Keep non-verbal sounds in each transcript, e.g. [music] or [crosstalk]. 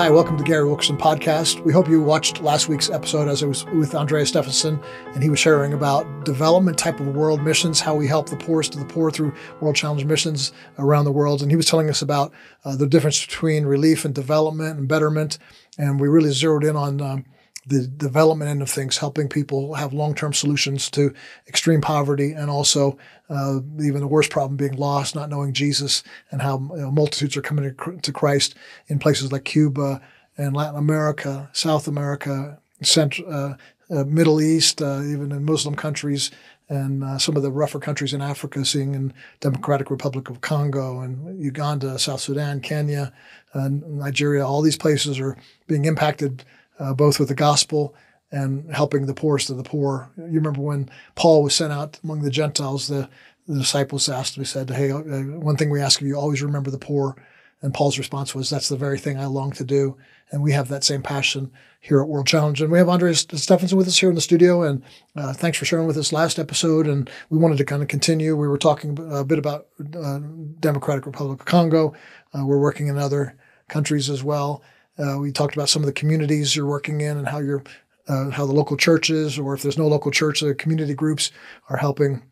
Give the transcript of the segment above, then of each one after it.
Hi, welcome to Gary Wilkerson podcast. We hope you watched last week's episode as I was with Andreas Stephenson, and he was sharing about development type of world missions, how we help the poorest of the poor through World Challenge missions around the world. And he was telling us about uh, the difference between relief and development and betterment. And we really zeroed in on um, the development end of things, helping people have long-term solutions to extreme poverty and also uh, even the worst problem being lost, not knowing Jesus, and how you know, multitudes are coming to Christ in places like Cuba and Latin America, South America, uh, uh, Middle East, uh, even in Muslim countries, and uh, some of the rougher countries in Africa, seeing in Democratic Republic of Congo and Uganda, South Sudan, Kenya, Nigeria. All these places are being impacted uh, both with the gospel and helping the poorest of the poor. You remember when Paul was sent out among the Gentiles, the, the disciples asked him, he said, Hey, uh, one thing we ask of you, always remember the poor. And Paul's response was, That's the very thing I long to do. And we have that same passion here at World Challenge. And we have Andreas Stephenson with us here in the studio. And uh, thanks for sharing with us last episode. And we wanted to kind of continue. We were talking a bit about uh, Democratic Republic of Congo. Uh, we're working in other countries as well. Uh, we talked about some of the communities you're working in and how you're uh, how the local churches, or if there's no local church, the community groups are helping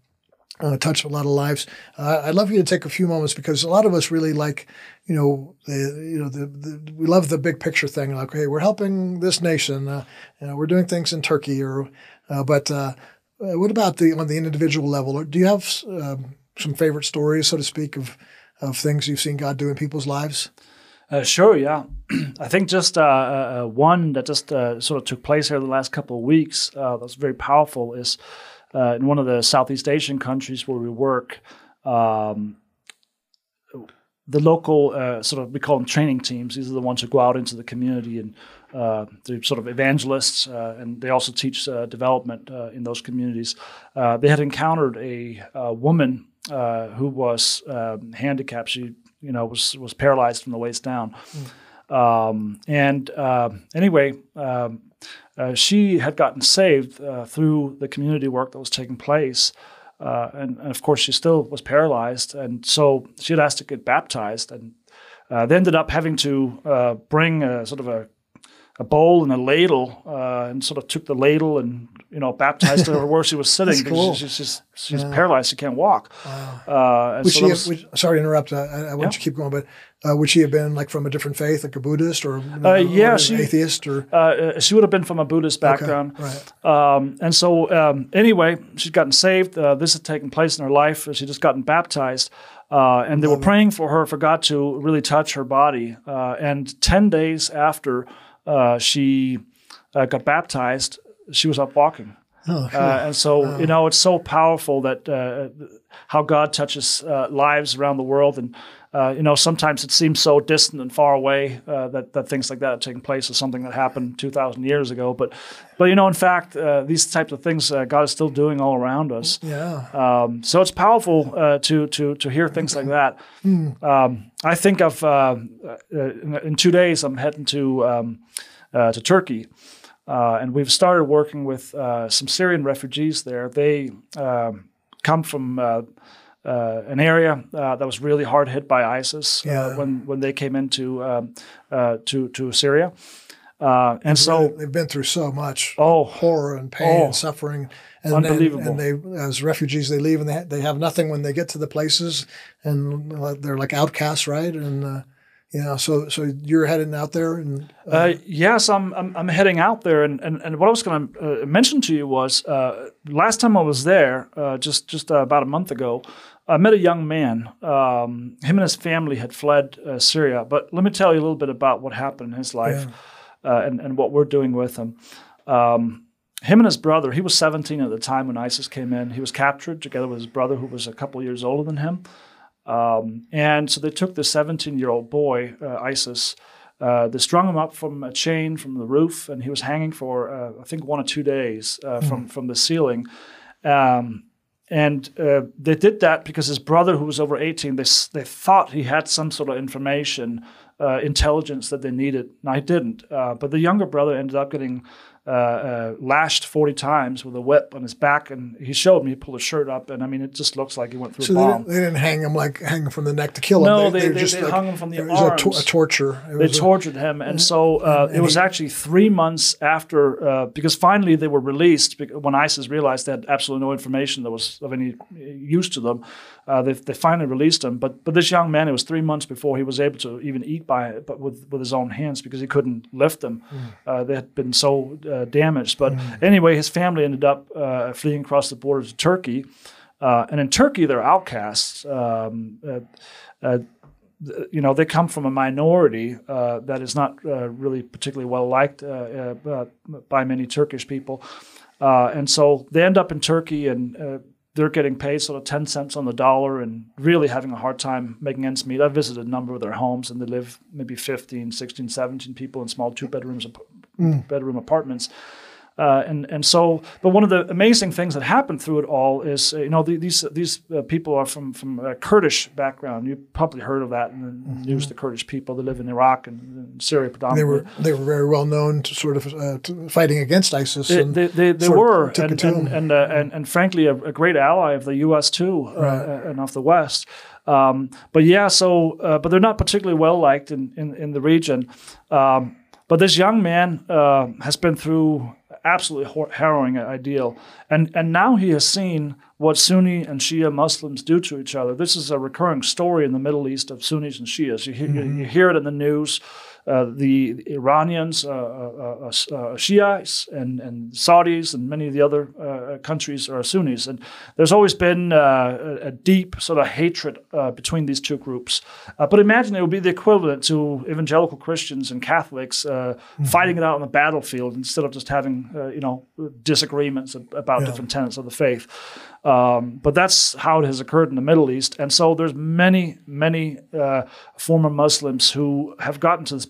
uh, touch a lot of lives. Uh, I'd love you to take a few moments because a lot of us really like, you know, the, you know, the, the we love the big picture thing. Like, hey, we're helping this nation. Uh, you know, we're doing things in Turkey, or uh, but uh, what about the on the individual level? Or do you have um, some favorite stories, so to speak, of of things you've seen God do in people's lives? Uh, sure, yeah. [clears throat] I think just uh, uh, uh, one that just uh, sort of took place here the last couple of weeks uh, that's very powerful is in one of the Southeast Asian countries where we work. Um, the local sort of we call them training teams. These are the ones who go out into the community and they're sort of evangelists, and they also teach development in those communities. they had encountered a, a woman who was um, handicapped. She you know was was paralyzed from the waist down. Mm. Um, and uh, anyway, um, uh, she had gotten saved uh, through the community work that was taking place. Uh, and, and, of course, she still was paralyzed. And so she had asked to get baptized. And uh, they ended up having to uh, bring a, sort of a a bowl and a ladle uh, and sort of took the ladle and you know baptized her where she was [laughs] sitting because cool. she's, she's, she's yeah. paralyzed she can't walk wow. uh, would so she was, would, sorry to interrupt I, I want yeah. to keep going but uh, would she have been like from a different faith like a Buddhist or uh, yeah or she, atheist or uh, uh, she would have been from a Buddhist background okay. right. Um, and so um, anyway she'd gotten saved this had taken place in her life she just gotten baptized and they were praying for her for God to really touch her body and 10 days after uh, she uh, got baptized, she was up walking. Oh, uh, and so, you know, it's so powerful that uh, how God touches uh, lives around the world. And, you know, sometimes it seems so distant and far away that, that things like that are taking place is something that happened 2,000 years ago. But, but you know, in fact, these types of things God is still doing all around us. Yeah. Um, so it's powerful to, to, to hear things like that. Mm. Um, I think of, in, in, two days, I'm heading to, um, uh, to Turkey. Uh, and we've started working with uh, some Syrian refugees there. They um, come from uh, uh, an area uh, that was really hard hit by ISIS yeah. when when they came into um, to to Syria. and they've so really, they've been through so much oh, horror and pain oh, and suffering. And, unbelievable. And, and, they, as refugees, they leave and they, they have nothing when they get to the places, and they're like outcasts, right? And know, so so you're heading out there, and uh, uh, yes, I'm, I'm, I'm heading out there, and and, and what I was going to uh, mention to you was uh, last time I was there, uh, just just uh, about a month ago, I met a young man. Um, him and his family had fled Syria, but let me tell you a little bit about what happened in his life, yeah. and and what we're doing with him. Um, him and his brother, he was 17 at the time when ISIS came in. He was captured together with his brother, who was a couple years older than him. Um, and so they took the 17 year old boy, uh, ISIS, uh, they strung him up from a chain from the roof, and he was hanging for, uh, I think, one or two days mm. from, from the ceiling. Um, and uh, they did that because his brother, who was over 18, they, they thought he had some sort of information, uh, intelligence that they needed. Now, he didn't. but the younger brother ended up getting uh, uh, lashed 40 times with a whip on his back. And he showed me, he pulled his shirt up, and I mean, it just looks like he went through So a they didn't, they didn't hang him like hang him from the neck to kill him. No, they- were they- just they like- hung him from the it was a, to- a torture. It they a- tortured him, and so uh, and it was he- actually three months after uh, because finally they were released when ISIS realized they had absolutely no information that was of any use to them. Uh, they, they finally released him, but but this young man, it was three months before he was able to even eat by it, but with with his own hands because he couldn't lift them. Uh, they had been so uh, damaged. But anyway, his family ended up uh, fleeing across the border to Turkey. Uh, and in Turkey, they're outcasts. Um, uh, uh, you know, they come from a minority uh, that is not uh, really particularly well liked uh, uh, by many Turkish people. Uh, and so they end up in Turkey and uh, they're getting paid sort of 10 cents on the dollar and really having a hard time making ends meet. I've visited a number of their homes and they live maybe 15, 16, 17 people in small two bedrooms, mm. bedroom apartments. Uh, and and so, but one of the amazing things that happened through it all is, uh, you know, the, these these uh, people are from from a Kurdish background. You've probably heard of that in the news. The Kurdish people that live in Iraq and, and Syria they were they were very well known to sort of uh, to fighting against ISIS. They, and they, they, they were, and and and, uh, and and frankly, a, a great ally of the U.S. too, uh, Right. and of the West. Um, but yeah, so uh, but they're not particularly well liked in in, in the region. Um, but this young man uh, has been through absolutely hor- harrowing ideal, and and now he has seen what Sunni and Shia Muslims do to each other. This is a recurring story in the Middle East of Sunnis and Shias. You hear, you mm-hmm. hear it in the news. Uh, the Iranians, uh, uh, Shiites, and, and Saudis, and many of the other uh, countries are Sunnis. And there's always been uh, a, deep sort of hatred uh, between these two groups. Uh, but imagine it would be the equivalent to evangelical Christians and Catholics uh, fighting it out on the battlefield instead of just having, uh, you know, disagreements ab- about different tenets of the faith. Um, but that's how it has occurred in the Middle East, and so there's many, many uh, former Muslims who have gotten to this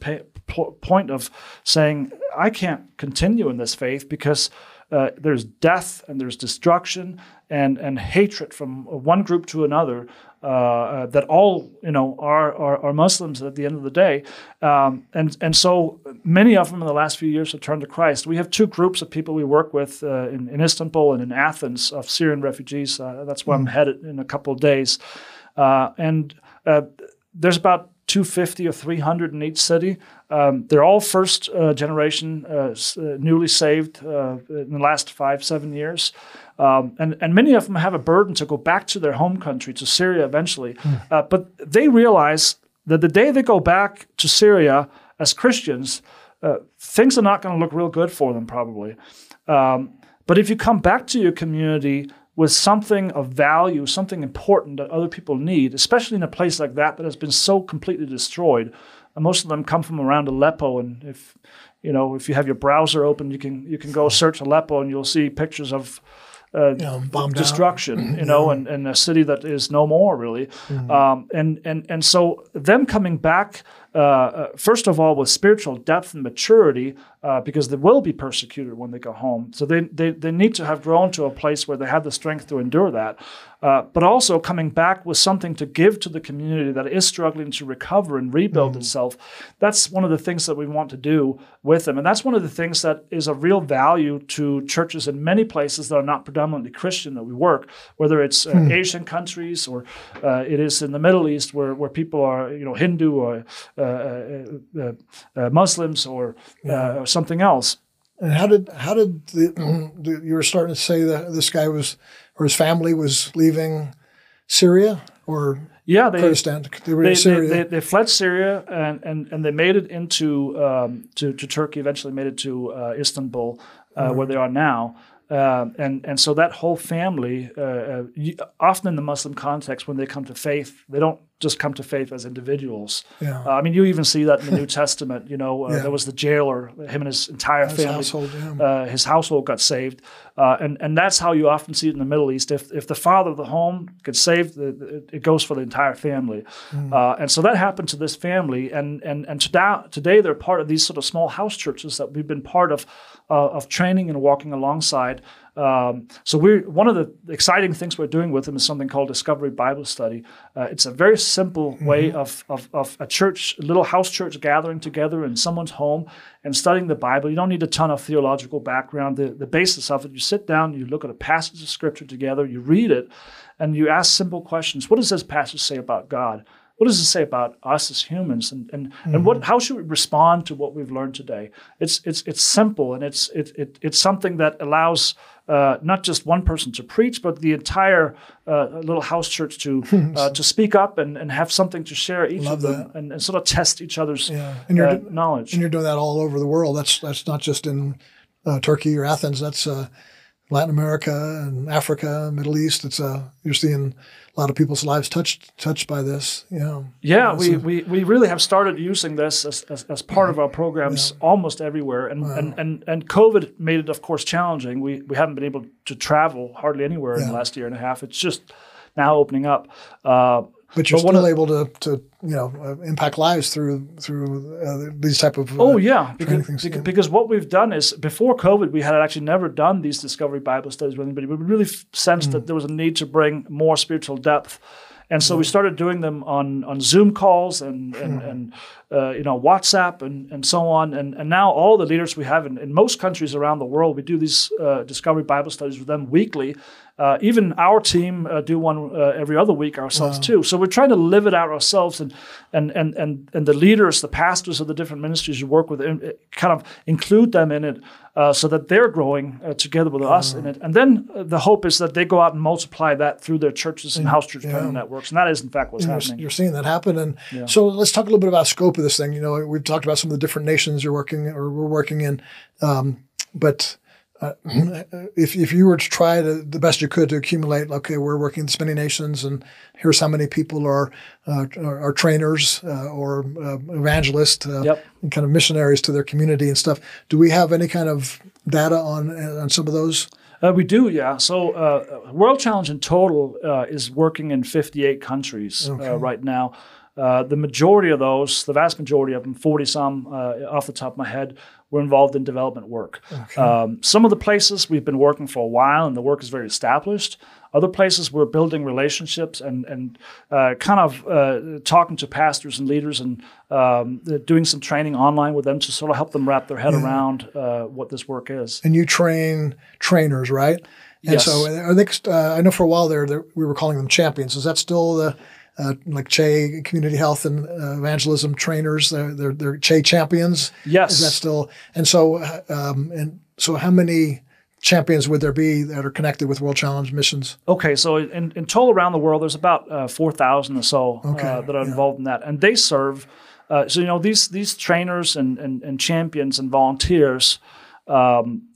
point of saying, "I can't continue in this faith because uh, there's death and there's destruction and and hatred from one group to another uh, uh, that all you know are, are are Muslims at the end of the day, um, and and so many of them in the last few years have turned to Christ. We have two groups of people we work with uh, in, in Istanbul and in Athens of Syrian refugees. Uh, that's where I'm headed in a couple of days, uh, and uh, there's about 250 or 300 in each city. Um, they're all first uh, generation, uh, uh, newly saved uh, in the last five, seven years. Um, and, and many of them have a burden to go back to their home country, to Syria eventually. Uh, but they realize that the day they go back to Syria as Christians, uh, things are not going to look real good for them, probably. Um, but if you come back to your community with something of value, something important that other people need, especially in a place like that that has been so completely destroyed, and most of them come from around Aleppo. And if you know, if you have your browser open, you can you can go search Aleppo and you'll see pictures of uh, bombed out. destruction, you [clears throat] know, and, and a city that is no more really. Um, and and and so them coming back. Uh, uh, first of all, with spiritual depth and maturity, uh, because they will be persecuted when they go home. So they, they, they need to have grown to a place where they have the strength to endure that. Uh, but also coming back with something to give to the community that is struggling to recover and rebuild itself. That's one of the things that we want to do with them. And that's one of the things that is of real value to churches in many places that are not predominantly Christian that we work, whether it's uh, Asian countries or uh, it is in the Middle East where, where people are, you know, Hindu or Muslims or, uh, or something else. And how did how did the, you were starting to say that this guy was or his family was leaving Syria or Yeah, they, Kurdistan? They were they, in Syria. They, they, fled Syria and, and, and they made it into um, to, to Turkey. Eventually, made it to uh, Istanbul, uh, where they are now. Um and and so that whole family, uh, uh, often in the Muslim context, when they come to faith, they don't just come to faith as individuals. Yeah. Uh, I mean, you even see that in the New [laughs] Testament. You know, uh, Yeah. there was the jailer, him and his entire his family. household, yeah. uh, his household got saved, uh, and and that's how you often see it in the Middle East. If if the father of the home gets saved, it, it goes for the entire family, uh, and so that happened to this family. And and and today today they're part of these sort of small house churches that we've been part of uh, of training and walking alongside. Um, so we're one of the exciting things we're doing with them is something called Discovery Bible Study. Uh, it's a very simple mm-hmm. way of, of, of a church, a little house church gathering together in someone's home and studying the Bible. You don't need a ton of theological background. The, the basis of it, you sit down, you look at a passage of scripture together, you read it, and you ask simple questions. What does this passage say about God? What does it say about us as humans and and, mm-hmm. and what mm-hmm. how should we respond to what we've learned today it's it's it's simple and it's it, it it's something that allows uh, not just one person to preach, but the entire uh, little house church to [laughs] uh, to speak up and, and have something to share each Love of them and, and, sort of test each other's yeah. and you're, uh, knowledge. And you're doing that all over the world. That's that's not just in uh, Turkey or Athens. That's uh, Latin America and Africa, Middle East. It's uh, you're seeing a lot of people's lives touched touched by this. Yeah, yeah. We, a, we we really have started using this as, as, as part of our programs yeah. almost everywhere, and, wow. and and and COVID made it, of course, challenging. We we haven't been able to travel hardly anywhere yeah. in the last year and a half. It's just now opening up. Uh, but you're but still able to, to you know uh, impact lives through through uh, these type of uh, oh yeah because, because, because, what we've done is before COVID we had actually never done these discovery Bible studies with anybody. We really sensed mm. that there was a need to bring more spiritual depth. And so we started doing them on, on Zoom calls and, and, mm. and uh, you know WhatsApp and, and so on. And, and now all the leaders we have in, in most countries around the world, we do these uh, Discovery Bible studies with them weekly. Uh, even our team uh, do one uh, every other week ourselves wow. too. So we're trying to live it out ourselves, and and and and and the leaders, the pastors of the different ministries you work with, kind of include them in it, uh, so that they're growing uh, together with us in it. And then uh, the hope is that they go out and multiply that through their churches and, house church yeah. networks, and that is in fact what's you're, happening. You're seeing that happen, and yeah. so let's talk a little bit about the scope of this thing. You know, we've talked about some of the different nations you're working or we're working in, um, but uh, [clears throat] if, if you were to try to, the best you could to accumulate, okay, we're working in many nations, and here's how many people are uh, are, are, trainers uh, or uh, evangelists, uh, yep. kind of missionaries to their community and stuff. Do we have any kind of data on on some of those? Uh, we do, yeah. So, World Challenge in total is working in 58 countries okay. right now. Uh, the majority of those, the vast majority of them, 40 some uh, off the top of my head, were involved in development work. Okay. Um, some of the places we've been working for a while and the work is very established. Other places we're building relationships and, and uh, kind of uh, talking to pastors and leaders and um, doing some training online with them to sort of help them wrap their head yeah. around uh, what this work is. And you train trainers, right? And yes. so are they, uh, I know for a while there, we were calling them champions. Is that still the uh, like Che Community Health and uh, Evangelism trainers. They're, they're, they're Che champions. Yes, is that still? And so, um, and so, how many champions would there be that are connected with World Challenge missions? Okay, so in, in total around the world, there's about uh, four thousand or so uh, that are yeah. involved in that, and they serve. Uh, so you know these these trainers and, and, and champions and volunteers. Um,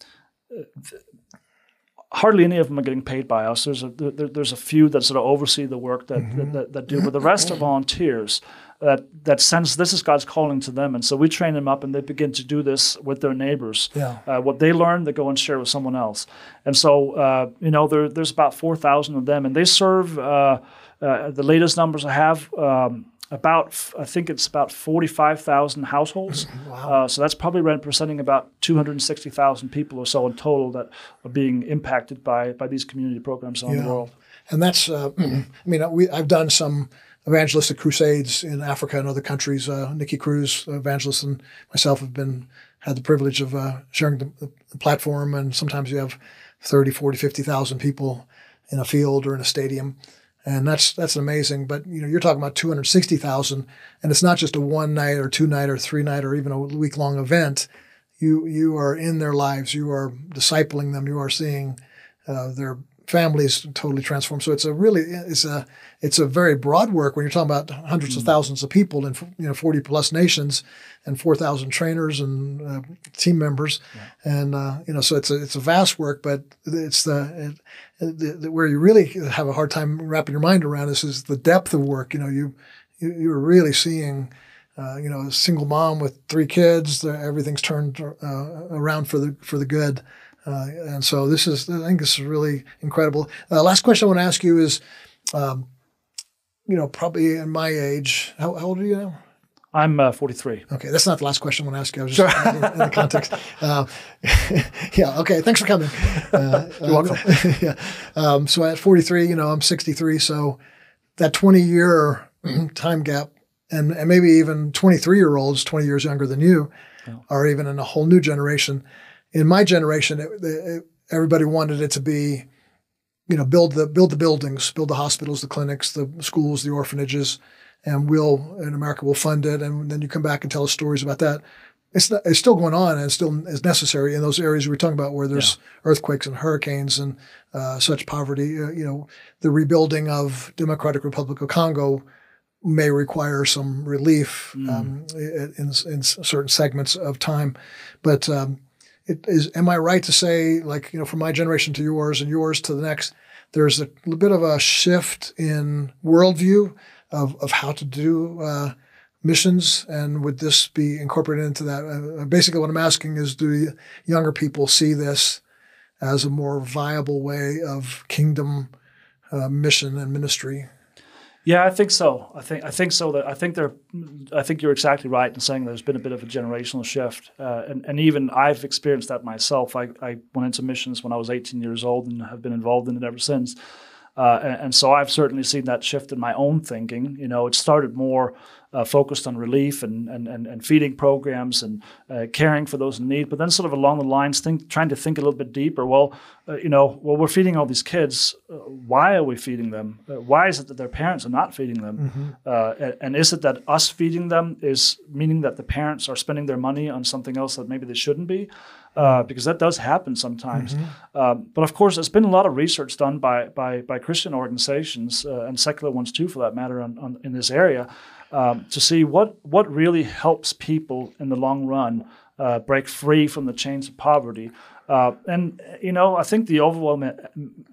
th- hardly any of them are getting paid by us. There's a there, there's a few that sort of oversee the work that, mm-hmm. that, that, do, but the rest are volunteers that that sense this is God's calling to them, and so we train them up, and they begin to do this with their neighbors. Yeah. Uh, what they learn, they go and share with someone else, and so uh, you know there, there's about four thousand of them, and they serve. Uh, uh the latest numbers I have. Um, about I think it's about forty five thousand households. [clears throat] wow. uh, so that's probably representing about two hundred and sixty thousand people or so in total that are being impacted by by these community programs around yeah. the world. And that's uh, [clears throat] I mean we I've done some evangelistic crusades in Africa and other countries. Uh, Nicky Cruz, evangelist, and myself have been had the privilege of uh, sharing the, the platform. And sometimes you have 30, 40, 50,000 people in a field or in a stadium and that's that's amazing. But you know, you're talking about 260,000, and it's not just a one night or two night or three night or even a week long event. You you are in their lives. You are discipling them. You are seeing uh, their families totally transformed. So it's a really it's a it's a very broad work when you're talking about 100s mm-hmm. of thousands of people in you know 40 plus nations and 4,000 trainers and uh, team members, yeah. and uh, you know so it's a it's a vast work, but it's the, it, the, the, where you really have a hard time wrapping your mind around this is the depth of work. You know you, you you're really seeing. Uh, you know, a single mom with three kids, everything's turned uh, around for the for the good, uh, and so this is, I think this is really incredible. Uh, last question I want to ask you is, um, you know, probably in my age, how, how, old are you now? I'm uh, 43. Okay, that's not the last question I want to ask you. I was [laughs] just in, in the context. Uh, [laughs] yeah. Okay. Thanks for coming. Uh, [laughs] You're welcome. yeah. Um, so at 43, you know, I'm 63. So that 20 year [clears throat] time gap, and, and maybe even 23 year olds, 20 years younger than you, are even in a whole new generation. In my generation, it, it, everybody wanted it to be, you know, build the build the buildings, build the hospitals, the clinics, the schools, the orphanages, and we'll in America will fund it. And then you come back and tell us stories about that. It's not, it's still going on and it still is necessary in those areas we're talking about where there's earthquakes and hurricanes and uh, such poverty. Uh, you know, the rebuilding of Democratic Republic of Congo may require some relief um, in, in certain segments of time, but um, it is. Am I right to say, like you know, from my generation to yours and yours to the next, there's a bit of a shift in worldview of of how to do uh, missions, and would this be incorporated into that? Uh, basically, what I'm asking is, do younger people see this as a more viable way of kingdom uh, mission and ministry? Yeah, I think so. I think I think so. That I think there. I think you're exactly right in saying there's been a bit of a generational shift, uh, and and even I've experienced that myself. I, I went into missions when I was 18 years old and have been involved in it ever since. Uh, and, and, so I've certainly seen that shift in my own thinking. You know, it started more uh, focused on relief and, and, and, and feeding programs and uh, caring for those in need, but then sort of along the lines, think, trying to think a little bit deeper. Well, uh, you know, well, we're feeding all these kids. Uh, why are we feeding them? Uh, why is it that their parents are not feeding them? Mm-hmm. And, and is it that us feeding them is meaning that the parents are spending their money on something else that maybe they shouldn't be? Uh, because that does happen sometimes. Mm-hmm. Um, but of course, there's been a lot of research done by by, by Christian organizations uh, and secular ones too, for that matter, on, on, in this area, um, to see what what really helps people in the long run uh, break free from the chains of poverty. Uh, and you know, I think the overwhelming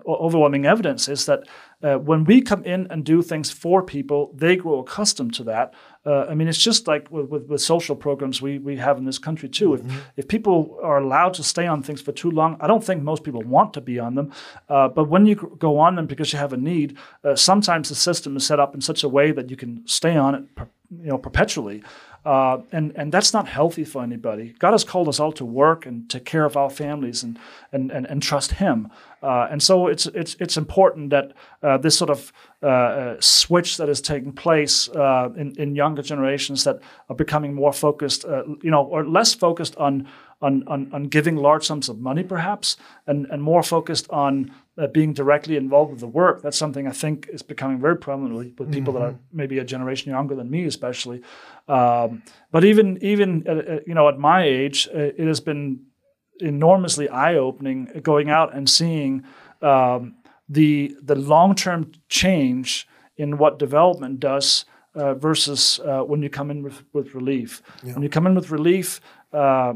overwhelming evidence is that uh, when we come in and do things for people, they grow accustomed to that. Uh, I mean, it's just like with, with, with, social programs we, we have in this country too. Mm-hmm. If if people are allowed to stay on things for too long, I don't think most people want to be on them. Uh, but when you go on them because you have a need, uh, sometimes the system is set up in such a way that you can stay on it, you know, perpetually. Uh, and and that's not healthy for anybody. God has called us all to work and take care of our families and and and, and trust Him. Uh, and so it's it's it's important that uh, this sort of uh, uh, switch that is taking place uh, in in younger generations that are becoming more focused, you know, or less focused on. On, on, on giving large sums of money, perhaps, and, and more focused on uh, being directly involved with the work. That's something I think is becoming very prominent with, with people mm-hmm. that are maybe a generation younger than me, especially. Um, but even even uh, you know at my age, uh, it has been enormously eye opening going out and seeing um, the the long term change in what development does. Uh, versus uh, when you come in with, with relief. Yeah. When you come in with relief, uh,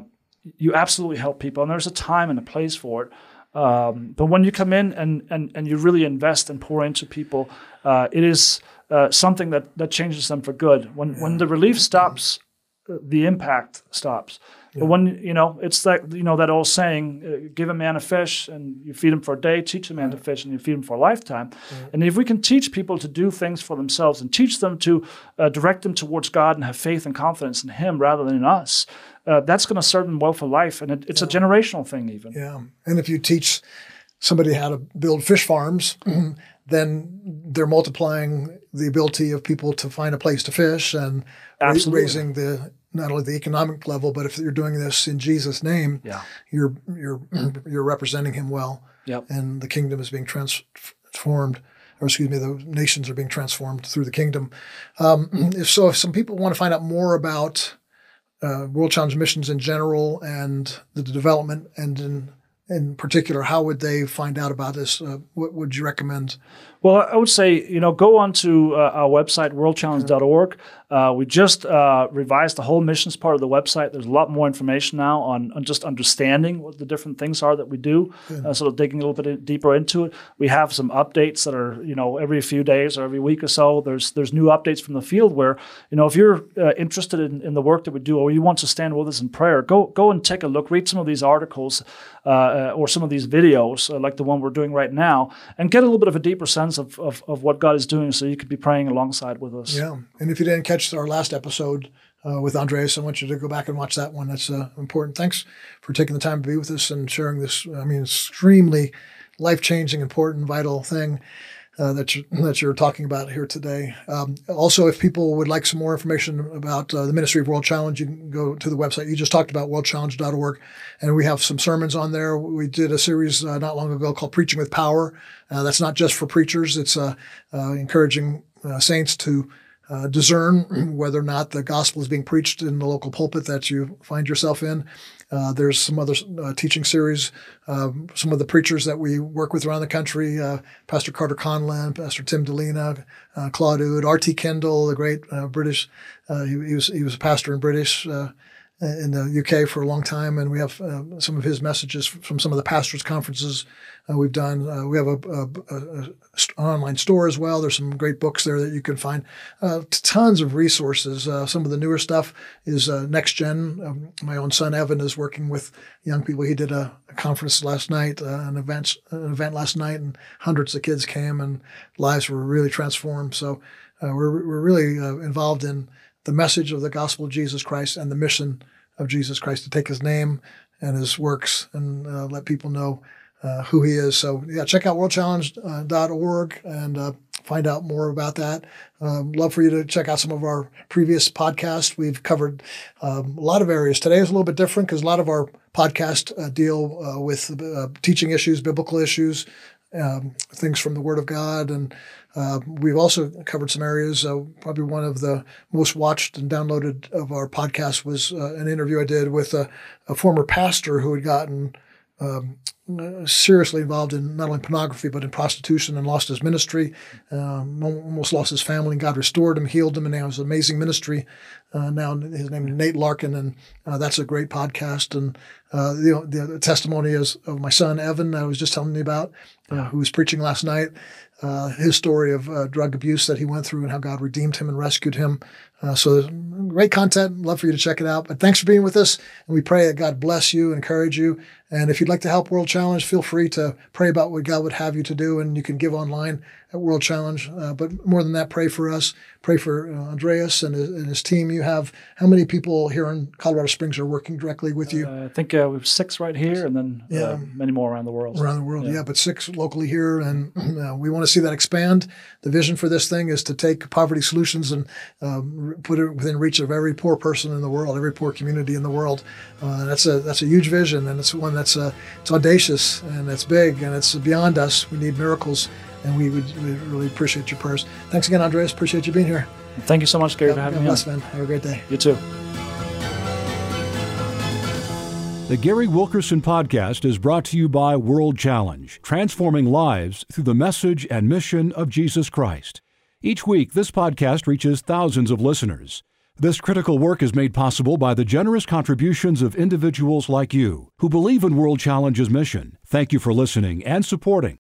you absolutely help people, and there's a time and a place for it. Um, but when you come in and, and, and you really invest and pour into people, uh, it is uh, something that, that changes them for good. When, yeah. when the relief stops, uh, the impact stops. But when you know, it's that you know that old saying: uh, "Give a man a fish, and you feed him for a day. Teach a man to fish, and you feed him for a lifetime." And if we can teach people to do things for themselves and teach them to uh, direct them towards God and have faith and confidence in Him rather than in us, uh, that's going to serve them well for life. And it, it's yeah. a generational thing, even. Yeah. And if you teach somebody how to build fish farms, [clears throat] then they're multiplying the ability of people to find a place to fish and Absolutely. raising the not only the economic level, but if you're doing this in Jesus' name, yeah. you're you're you're representing Him well, yep. and the kingdom is being transformed or excuse me, the nations are being transformed through the kingdom. Um, if so, if some people want to find out more about uh, World Challenge missions in general and the development, and in in particular, how would they find out about this? Uh, what would you recommend? Well, I would say, you know, go on to uh, our website, worldchallenge.org. Uh, we just uh, revised the whole missions part of the website. There's a lot more information now on, on just understanding what the different things are that we do, uh, sort of digging a little bit deeper into it. We have some updates that are, you know, every few days or every week or so. There's there's new updates from the field where, you know, if you're uh, interested in, in the work that we do or you want to stand with us in prayer, go go and take a look, read some of these articles uh, or some of these videos, like the one we're doing right now, and get a little bit of a deeper sense sense of, of, of what God is doing so you could be praying alongside with us. Yeah. And if you didn't catch our last episode, uh, with Andreas. I want you to go back and watch that one. That's uh, important. Thanks for taking the time to be with us and sharing this. I mean, extremely life changing, important, vital thing. Uh, that you're, [laughs] that you're talking about here today. Um, also, if people would like some more information about uh, the Ministry of World Challenge, you can go to the website. You just talked about worldchallenge.org, and we have some sermons on there. We did a series uh, not long ago called Preaching with Power. Uh, that's not just for preachers; it's uh, uh, encouraging saints to uh, discern whether or not the gospel is being preached in the local pulpit that you find yourself in. Uh, there's some other uh, teaching series. Um, some of the preachers that we work with around the country, uh, Pastor Carter Conlon, Pastor Tim Dilena, uh, Claude Houde, R.T. Kendall, the great uh, British, he, he, was he was a pastor in British in the UK for a long time, and we have uh, some of his messages from some of the pastors' conferences uh, we've done. Uh, we have a, a, a, an online store as well. There's some great books there that you can find. Uh, tons of resources. Uh, some of the newer stuff is uh, Next Gen. Um, my own son Evan is working with young people. He did a, conference last night, an event an event last night, and hundreds of kids came, and lives were really transformed. So we're we're really involved in the message of the gospel of Jesus Christ and the mission of Jesus Christ to take his name and his works and uh, let people know uh, who he is. So, yeah, check out worldchallenge.org and uh, find out more about that. Um, love for you to check out some of our previous podcasts. We've covered um, a lot of areas. Today is a little bit different because a lot of our podcasts uh, deal uh, with uh, teaching issues, biblical issues, um, things from the Word of God. And uh, we've also covered some areas. Uh, probably one of the most watched and downloaded of our podcasts was uh, an interview I did with a, a former pastor who had gotten um, seriously involved in not only pornography but in prostitution and lost his ministry, um, almost lost his family, and God restored him, healed him, and now has an amazing ministry. Uh, now his name is Nate Larkin, and uh, that's a great podcast. And uh, the, the testimony is of my son Evan, I was just telling you about, who was preaching last night. Uh, his story of uh, drug abuse that he went through and how God redeemed him and rescued him. Uh, so great content. Love for you to check it out. But thanks for being with us. And we pray that God bless you, encourage you. And if you'd like to help World Challenge, feel free to pray about what God would have you to do. And you can give online at World Challenge. Uh, but more than that, pray for us. Pray for uh, Andreas and his, and his, team. You have how many people here in Colorado Springs are working directly with you? Uh, I think uh, we have six right here, and then uh, yeah. many more around the world. Around the world, yeah. yeah but six locally here, and [clears throat] we want to see that expand. The vision for this thing is to take poverty solutions and um, put it within reach of every poor person in the world, every poor community in the world. Uh, that's a that's a huge vision, and it's one that's uh, it's audacious and it's big and it's beyond us. We need miracles and we would we really appreciate your prayers. Thanks again, Andreas. Appreciate you being here. Thank you so much, Gary, for having God me bless, on. man. Have a great day. You too. The Gary Wilkerson Podcast is brought to you by World Challenge, transforming lives through the message and mission of Jesus Christ. Each week, this podcast reaches thousands of listeners. This critical work is made possible by the generous contributions of individuals like you who believe in World Challenge's mission. Thank you for listening and supporting.